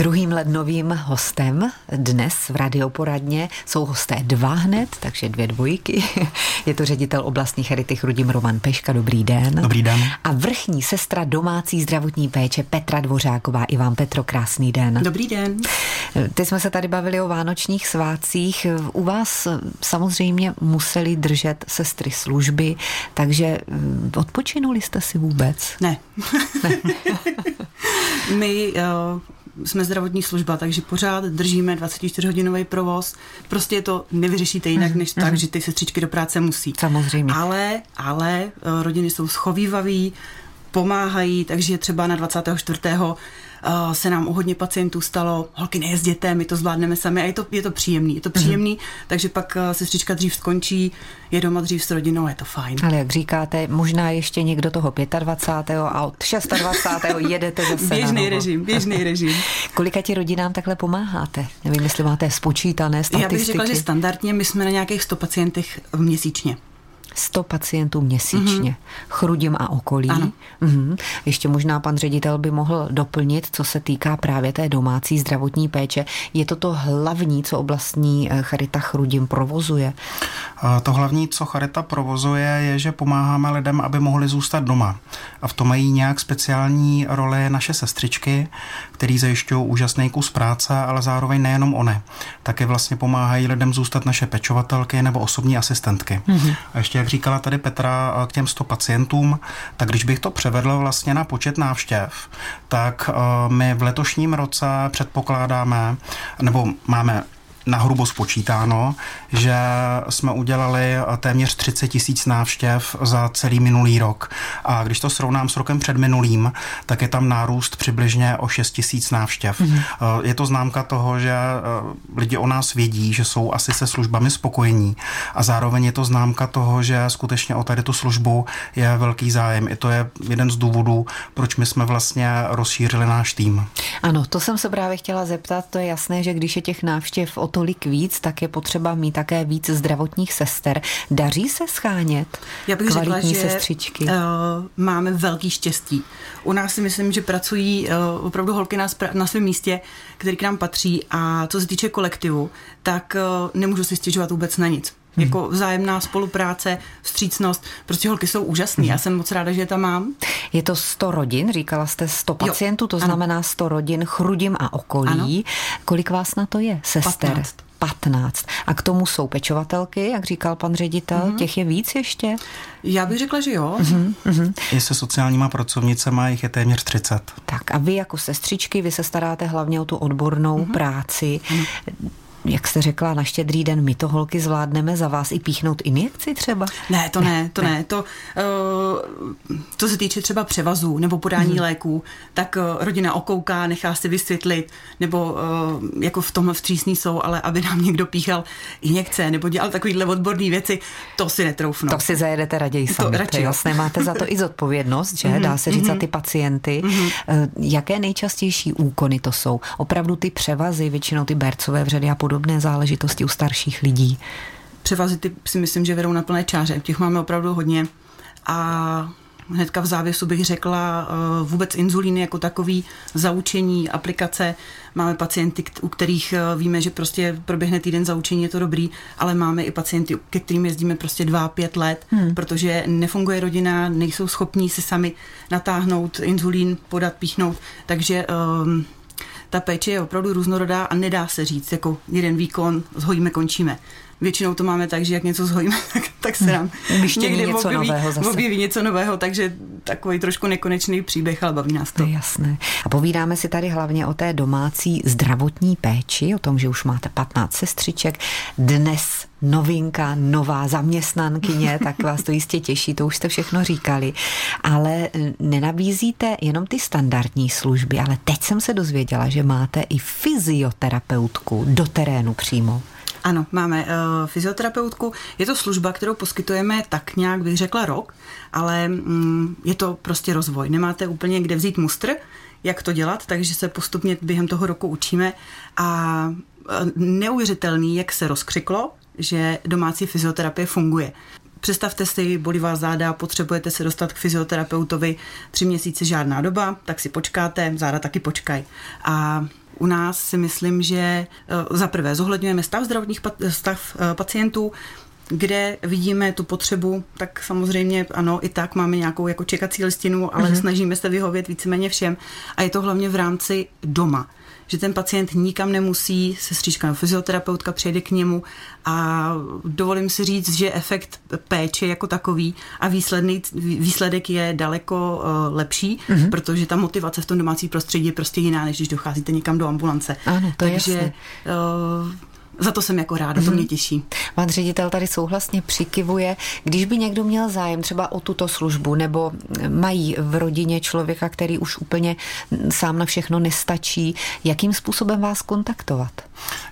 Druhým lednovým hostem dnes v radioporadně jsou hosté dva hned, takže dvě dvojky. Je to ředitel oblastní charity Chrudim Roman Peška. Dobrý den. Dobrý den. A vrchní sestra domácí zdravotní péče Petra Dvořáková. I vám Petro, krásný den. Dobrý den. Teď jsme se tady bavili o vánočních svátcích. U vás samozřejmě museli držet sestry služby, takže mm, odpočinuli jste si vůbec? Ne. ne. My uh, jsme zdravotní služba, takže pořád držíme 24-hodinový provoz. Prostě je to nevyřešíte jinak, než tak, že ty sestřičky do práce musí. Samozřejmě. Ale, ale eh, rodiny jsou schovývaví, pomáhají, takže třeba na 24 uh, se nám u hodně pacientů stalo, holky nejezděte, my to zvládneme sami a je to, je to příjemný, je to mhm. příjemný, mm-hmm. takže pak uh, sestřička dřív skončí, je doma dřív s rodinou, je to fajn. Ale jak říkáte, možná ještě někdo toho 25. a od 26. jedete zase Běžný režim, běžný režim. Kolika ti rodinám takhle pomáháte? Nevím, jestli máte spočítané statistiky. Já bych řekla, že standardně my jsme na nějakých 100 pacientech měsíčně. 100 pacientů měsíčně. Mm-hmm. Chrudim a okolí. Ano. Mm-hmm. Ještě možná pan ředitel by mohl doplnit, co se týká právě té domácí zdravotní péče. Je to to hlavní, co oblastní eh, Charita Chrudim provozuje? To hlavní, co Charita provozuje, je, že pomáháme lidem, aby mohli zůstat doma. A v tom mají nějak speciální roli naše sestřičky, který zajišťují úžasný kus práce, ale zároveň nejenom one. Taky vlastně pomáhají lidem zůstat naše pečovatelky nebo osobní asistentky. Mm-hmm. A ještě jak říkala tady Petra, eh, k těm 100 pacientům, tak když bych to převedl vlastně na počet návštěv, tak eh, my v letošním roce předpokládáme, nebo máme na hrubo spočítáno, že jsme udělali téměř 30 tisíc návštěv za celý minulý rok. A když to srovnám s rokem před minulým, tak je tam nárůst přibližně o 6 tisíc návštěv. Mm-hmm. Je to známka toho, že eh, lidi o nás vědí, že jsou asi se službami spokojení a zároveň je to známka toho, že skutečně o tady tu službu je velký zájem. I to je jeden z důvodů, proč my jsme vlastně rozšířili náš tým. Ano, to jsem se právě chtěla zeptat. To je jasné, že když je těch návštěv o tolik víc, tak je potřeba mít také víc zdravotních sester. Daří se schánět Já bych řekla, že sestřičky? Uh, máme velký štěstí. U nás si myslím, že pracují uh, opravdu holky na, na svém místě, který k nám patří a co se týče kolektivu, tak uh, nemůžu si stěžovat vůbec na nic. Hmm. Jako vzájemná spolupráce, vstřícnost. Prostě holky jsou úžasné. Hmm. Já jsem moc ráda, že je tam mám. Je to 100 rodin, říkala jste 100 pacientů, to ano. znamená 100 rodin chrudim a okolí. Ano. Kolik vás na to je, sester? 15. 15. A k tomu jsou pečovatelky, jak říkal pan ředitel, mm-hmm. těch je víc ještě? Já bych řekla, že jo. Mm-hmm. I se sociálníma pracovnicema jich je téměř 30. Tak a vy jako sestřičky, vy se staráte hlavně o tu odbornou mm-hmm. práci. Mm-hmm jak jste řekla, na štědrý den my to holky zvládneme za vás i píchnout injekci třeba? Ne, to ne, to ne. ne. To, uh, to se týče třeba převazů nebo podání hmm. léků, tak uh, rodina okouká, nechá si vysvětlit, nebo uh, jako v tomhle vstřísní jsou, ale aby nám někdo píchal injekce nebo dělal takovýhle odborné věci, to si netroufnu. To si zajedete raději sami, to, radši, to jasné. Máte za to i zodpovědnost, že? Mm-hmm. Dá se říct za ty pacienty. Mm-hmm. Jaké nejčastější úkony to jsou? Opravdu ty převazy, většinou ty bercové vředy a podobné záležitosti u starších lidí? Převazy ty si myslím, že vedou na plné čáře. Těch máme opravdu hodně. A hnedka v závěsu bych řekla eh, vůbec inzulíny jako takový, zaučení, aplikace. Máme pacienty, u kterých eh, víme, že prostě proběhne týden zaučení, je to dobrý, ale máme i pacienty, ke kterým jezdíme prostě dva, pět let, hmm. protože nefunguje rodina, nejsou schopní si sami natáhnout inzulín, podat, píchnout, takže um, ta péče je opravdu různorodá a nedá se říct, jako jeden výkon, zhojíme, končíme. Většinou to máme tak, že jak něco zhojíme, tak, tak se nám někdy něco objeví, nového zase. objeví něco nového, takže takový trošku nekonečný příběh, ale baví nás to. To je jasné. A povídáme si tady hlavně o té domácí zdravotní péči, o tom, že už máte 15 sestřiček. Dnes novinka, nová zaměstnankyně, tak vás to jistě těší, to už jste všechno říkali. Ale nenabízíte jenom ty standardní služby, ale teď jsem se dozvěděla, že máte i fyzioterapeutku do terénu přímo. Ano, máme uh, fyzioterapeutku. Je to služba, kterou poskytujeme tak nějak, bych řekla, rok, ale um, je to prostě rozvoj. Nemáte úplně kde vzít mustr, jak to dělat, takže se postupně během toho roku učíme a uh, neuvěřitelný, jak se rozkřiklo, že domácí fyzioterapie funguje. Představte si, bolí vás záda, potřebujete se dostat k fyzioterapeutovi, tři měsíce žádná doba, tak si počkáte, záda taky počkaj. A u nás si myslím, že za prvé zohledňujeme stav zdravotních stav pacientů, kde vidíme tu potřebu, tak samozřejmě ano, i tak máme nějakou jako čekací listinu, ale mm-hmm. snažíme se vyhovět víceméně všem. A je to hlavně v rámci doma že ten pacient nikam nemusí, sestřička nebo fyzioterapeutka přejde k němu a dovolím si říct, že efekt péče jako takový a výsledný, výsledek je daleko uh, lepší, mm-hmm. protože ta motivace v tom domácí prostředí je prostě jiná, než když docházíte někam do ambulance. Ano, to Takže, je uh, za to jsem jako ráda, to mě mhm. těší. Pan ředitel tady souhlasně přikivuje. Když by někdo měl zájem třeba o tuto službu, nebo mají v rodině člověka, který už úplně sám na všechno nestačí, jakým způsobem vás kontaktovat?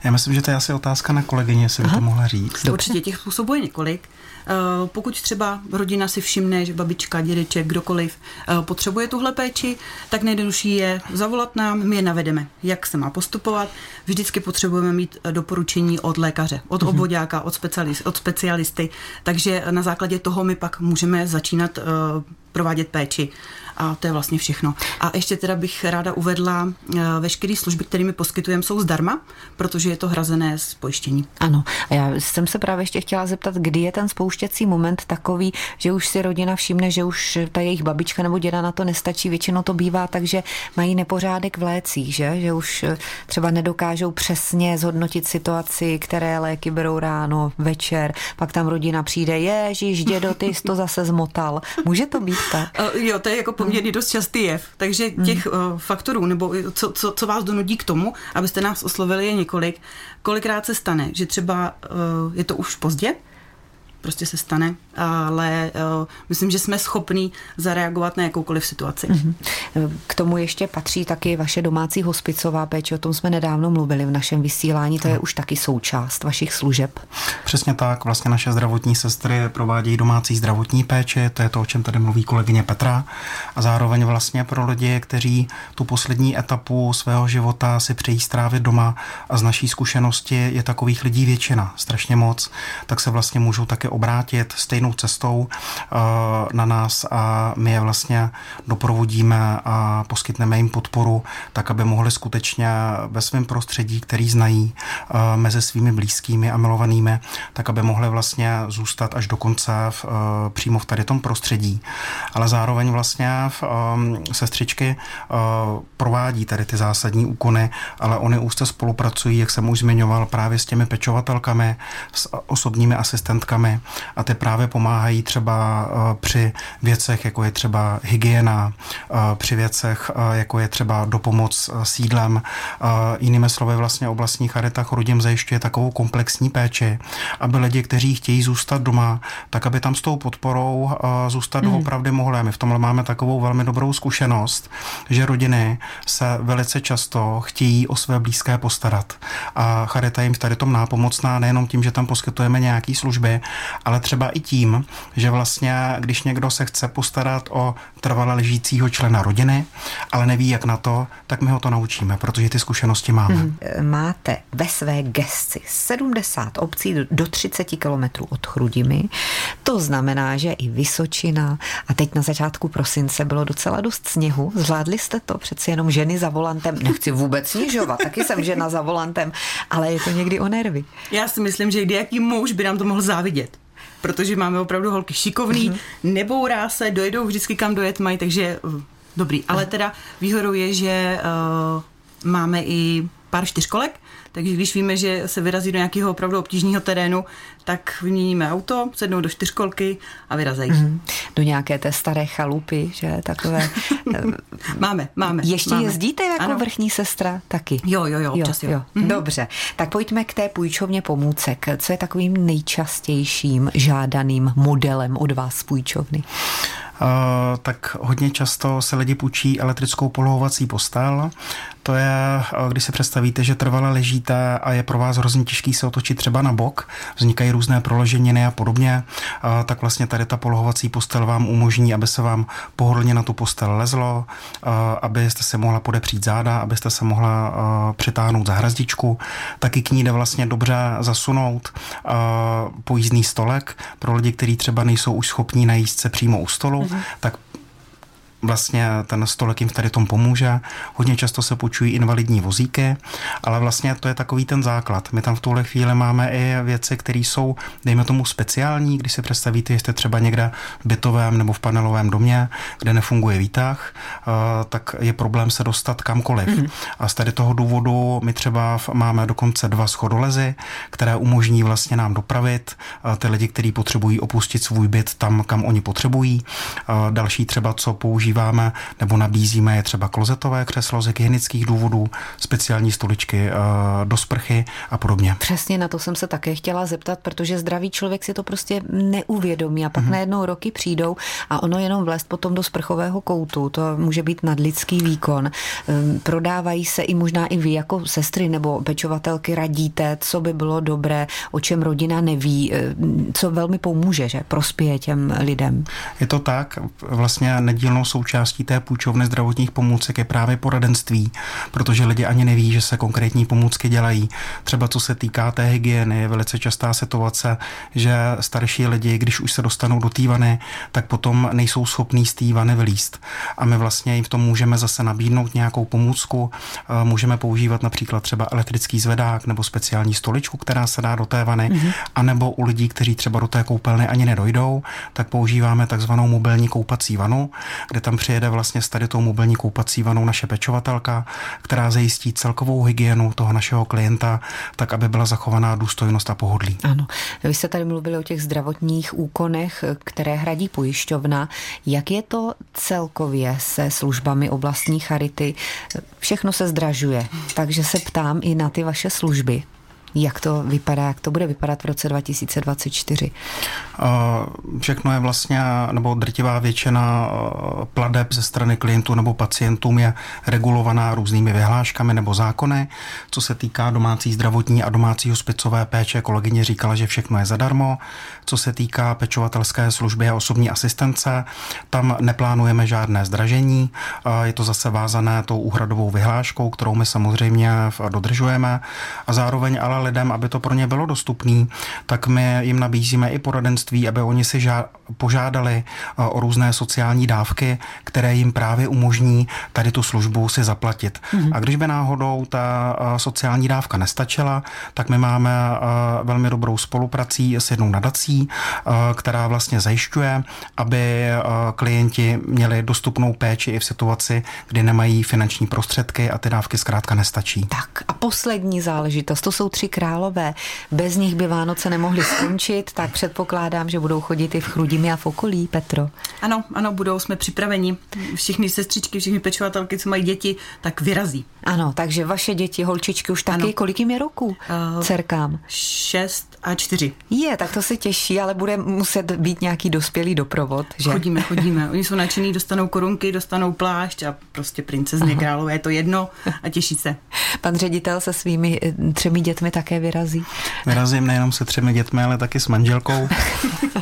Já myslím, že to je asi otázka na kolegyně, jestli by to mohla říct. Dobře. Určitě těch způsobů je několik. Eh, pokud třeba rodina si všimne, že babička, dědeček, kdokoliv eh, potřebuje tuhle péči, tak nejjednodušší je zavolat nám, my je navedeme, jak se má postupovat. Vždycky potřebujeme mít eh, doporučení od lékaře, od mhm. obvodáka, od, specialist, od specialisty, takže na základě toho my pak můžeme začínat provádět péči. A to je vlastně všechno. A ještě teda bych ráda uvedla, eh, veškeré služby, kterými poskytujeme, jsou zdarma, protože je to hrazené z pojištění. Ano. A já jsem se právě ještě chtěla zeptat, kdy je ten spouštěcí moment takový, že už si rodina všimne, že už ta jejich babička nebo děda na to nestačí. Většinou to bývá tak, že mají nepořádek v lécích, že? že už eh, třeba nedokážou přesně zhodnotit situaci, které léky berou ráno, večer, pak tam rodina přijde, ježíš, dědo, ty jsi to zase zmotal. Může to být tak? Uh, jo, to je jako poměrně dost častý jev. Takže mhm. těch uh, faktorů, nebo co, co, co vás donudí k tomu, abyste nás oslovili, je několik. Kolikrát se stane, že třeba uh, je to už pozdě, prostě se stane, ale uh, myslím, že jsme schopní zareagovat na jakoukoliv situaci. Mm-hmm. K tomu ještě patří taky vaše domácí hospicová péče, o tom jsme nedávno mluvili v našem vysílání, to je už taky součást vašich služeb. Přesně tak, vlastně naše zdravotní sestry provádějí domácí zdravotní péči, to je to, o čem tady mluví kolegyně Petra, a zároveň vlastně pro lidi, kteří tu poslední etapu svého života si přejí strávit doma a z naší zkušenosti je takových lidí většina, strašně moc, tak se vlastně můžou také obrátit stejnou cestou eh, na nás a my je vlastně doprovodíme a poskytneme jim podporu, tak aby mohli skutečně ve svém prostředí, který znají eh, mezi svými blízkými a milovanými, tak aby mohli vlastně zůstat až do konce v, eh, přímo v tady tom prostředí. Ale zároveň vlastně v, sestřičky provádí tady ty zásadní úkony, ale oni úzce spolupracují, jak jsem už zmiňoval, právě s těmi pečovatelkami, s osobními asistentkami, a ty právě pomáhají třeba eh, při věcech, jako je třeba hygiena, eh, při věcech, eh, jako je třeba dopomoc sídlem. Jinými slovy vlastně oblastní charita Chrudim zajišťuje takovou komplexní péči, aby lidi, kteří chtějí zůstat doma, tak aby tam s tou podporou zůstat mm. opravdu mohli. My v tomhle máme takovou velmi dobrou zkušenost, že rodiny se velice často chtějí o své blízké postarat. A charita jim tady tom nápomocná nejenom tím, že tam poskytujeme nějaké služby, ale třeba i tím, že vlastně, když někdo se chce postarat o trvale ležícího člena rodiny, ale neví, jak na to, tak my ho to naučíme, protože ty zkušenosti máme. Hmm. Máte ve své gesci 70 obcí do 30 kilometrů od Chrudimi. To znamená, že i Vysočina a teď na začátku prosince bylo docela dost sněhu. Zvládli jste to? Přeci jenom ženy za volantem. Nechci vůbec snižovat, taky jsem žena za volantem, ale je to někdy o nervy. Já si myslím, že kdy jaký muž by nám to mohl závidět protože máme opravdu holky šikovný, mm-hmm. nebourá se, dojedou vždycky kam dojet mají, takže uh, dobrý. Ale teda výhodou je, že uh, máme i pár čtyřkolek, takže když víme, že se vyrazí do nějakého opravdu obtížného terénu, tak vyměníme auto, sednou do čtyřkolky a vyrazejí. Mm. Do nějaké té staré chalupy, že takové. Máme, máme. Ještě máme. jezdíte jako ano. vrchní sestra taky? Jo, jo, jo, občas jo. jo. Mm. Dobře, tak pojďme k té půjčovně pomůcek. Co je takovým nejčastějším žádaným modelem od vás půjčovny? Uh, tak hodně často se lidi půjčí elektrickou polohovací postel to je, eh, když si představíte, že trvale ležíte a je pro vás hrozně těžký se otočit třeba na bok, vznikají různé proloženiny a podobně, eh, tak vlastně tady ta polohovací postel vám umožní, aby se vám pohodlně na tu postel lezlo, eh, abyste se mohla podepřít záda, abyste se mohla přitáhnout za hrazdičku, taky k ní jde vlastně dobře zasunout pojízdný stolek pro lidi, kteří třeba nejsou už schopní najíst se přímo u stolu. Tak vlastně ten stolek jim v tady tom pomůže. Hodně často se půjčují invalidní vozíky, ale vlastně to je takový ten základ. My tam v tuhle chvíli máme i věci, které jsou, dejme tomu, speciální, když si představíte, že jste třeba někde v bytovém nebo v panelovém domě, kde nefunguje výtah, eh, tak je problém se dostat kamkoliv. Mm-hmm. A z tady toho důvodu my třeba máme dokonce dva schodolezy, které umožní vlastně nám dopravit eh, ty lidi, kteří potřebují opustit svůj byt tam, kam oni potřebují. Eh, další třeba, co používáme nebo nabízíme, je třeba klozetové křeslo z hygienických důvodů, speciální stoličky do sprchy a podobně. Přesně na to jsem se také chtěla zeptat, protože zdravý člověk si to prostě neuvědomí a pak mm-hmm. najednou roky přijdou a ono jenom vlézt potom do sprchového koutu, to může být nadlidský výkon. Ehm, prodávají se i možná i vy jako sestry nebo pečovatelky radíte, co by bylo dobré, o čem rodina neví, ehm, co velmi pomůže, že prospěje těm lidem. Je to tak, vlastně nedílnou součástí té půjčovny zdravotních pomůcek je právě poradenství, protože lidi ani neví, že se konkrétní pomůcky dělají. Třeba co se týká té hygieny, je velice častá situace, že starší lidi, když už se dostanou do té vany, tak potom nejsou schopní z té vany vylíst. A my vlastně jim v tom můžeme zase nabídnout nějakou pomůcku. Eh, můžeme používat například třeba elektrický zvedák nebo speciální stoličku, která se dá do té vany, mm-hmm. anebo u lidí, kteří třeba do té koupelny ani nedojdou, tak používáme takzvanou mobilní koupací vanu, kde tam přijede vlastně s tady tou mobilní koupací vanou naše pečovatelka, která zajistí celkovou hygienu toho našeho klienta, tak aby byla zachovaná důstojnost a pohodlí. Ano. Vy jste tady mluvili o těch zdravotních úkonech, které hradí pojišťovna. Jak je to celkově se službami oblastní charity? Všechno se zdražuje, takže se ptám i na ty vaše služby. Jak to vypadá, jak to bude vypadat v roce 2024? Všechno je vlastně, nebo drtivá většina pladeb ze strany klientů nebo pacientům je regulovaná různými vyhláškami nebo zákony. Co se týká domácí zdravotní a domácí hospicové péče, kolegyně říkala, že všechno je zadarmo. Co se týká pečovatelské služby a osobní asistence, tam neplánujeme žádné zdražení. Je to zase vázané tou úhradovou vyhláškou, kterou my samozřejmě dodržujeme. A zároveň ale lidem, aby to pro ně bylo dostupné, tak my jim nabízíme i poradenství, aby oni si žá- požádali eh, o různé sociální dávky, které jim právě umožní tady tu službu si zaplatit. Mm-hmm. A když by náhodou ta eh, sociální dávka nestačila, tak my máme eh, velmi dobrou spoluprací s jednou nadací, která vlastně zajišťuje, aby klienti měli dostupnou péči i v situaci, kdy nemají finanční prostředky a ty dávky zkrátka nestačí. Tak a poslední záležitost, to jsou tři králové. Bez nich by Vánoce nemohly skončit, tak předpokládám, že budou chodit i v Chrudimi a v okolí, Petro. Ano, ano, budou, jsme připraveni. Všichni sestřičky, všichni pečovatelky, co mají děti, tak vyrazí. Ano, takže vaše děti, holčičky už taky, ano. kolik jim je roku? Uh, dcerkám? Šest a čtyři. Je, tak to se těší, ale bude muset být nějaký dospělý doprovod, že? Chodíme, chodíme. Oni jsou nadšený, dostanou korunky, dostanou plášť a prostě princezny králové, je to jedno a těší se. Pan ředitel se svými eh, třemi dětmi také vyrazí? Vyrazím nejenom se třemi dětmi, ale taky s manželkou.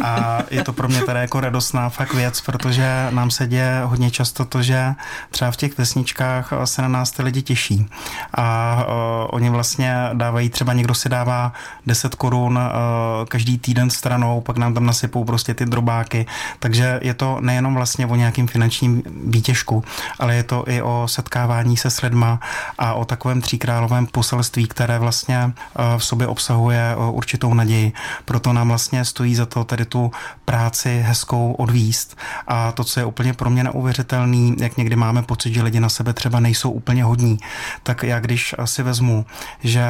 A je to pro mě teda jako radostná fakt věc, protože nám se děje hodně často to, že třeba v těch vesničkách se na nás ty lidi těší. A uh, oni vlastně dávají, třeba někdo si dává 10 korun uh, každý týden stranou, pak nám tam nasypou prostě ty drobáky. Takže je to nejenom vlastně o nějakým finančním výtěžku, ale je to i o setkávání se s lidma a o takovém tříkrálovém poselství, které vlastně v sobě obsahuje uh, určitou naději. Proto nám vlastně stojí za to tady tu práci hezkou odvíst. A to, co je úplně pro mě neuvěřitelný, jak někdy máme pocit, že lidi na sebe třeba nejsou úplně hodní, tak já když si vezmu, že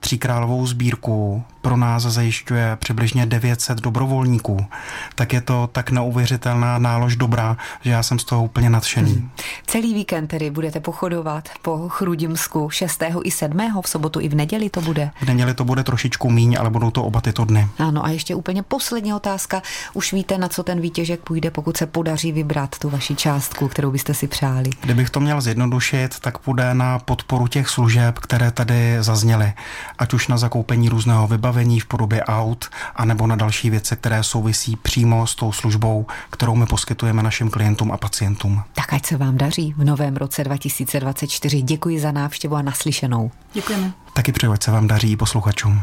tříkrálovou sbírku pro nás zajišťuje přibližně 900 dobrovolníků, tak je to tak neuvěřitelná nálož dobrá, že já jsem z toho úplně nadšený. Hmm. Celý víkend tedy budete pochodovat po Chrudimsku 6. i 7. v sobotu i v neděli to bude? V neděli to bude trošičku míň, ale budou to oba tyto dny. Ano a ještě úplně poslední otázka. Už víte, na co ten výtěžek půjde, pokud se podaří vybrat tu vaši částku, kterou byste si přáli? Kdybych to měl zjednodušit, tak půjde na podporu těch služeb, které tady zazněly. Ať už na zakoupení různého vybavení v podobě aut, anebo na další věci, které souvisí přímo s tou službou, kterou my poskytujeme našim klientům a pacientům. Tak ať se vám daří v novém roce 2024. Děkuji za návštěvu a naslyšenou. Děkujeme. Taky přeju, ať se vám daří posluchačům.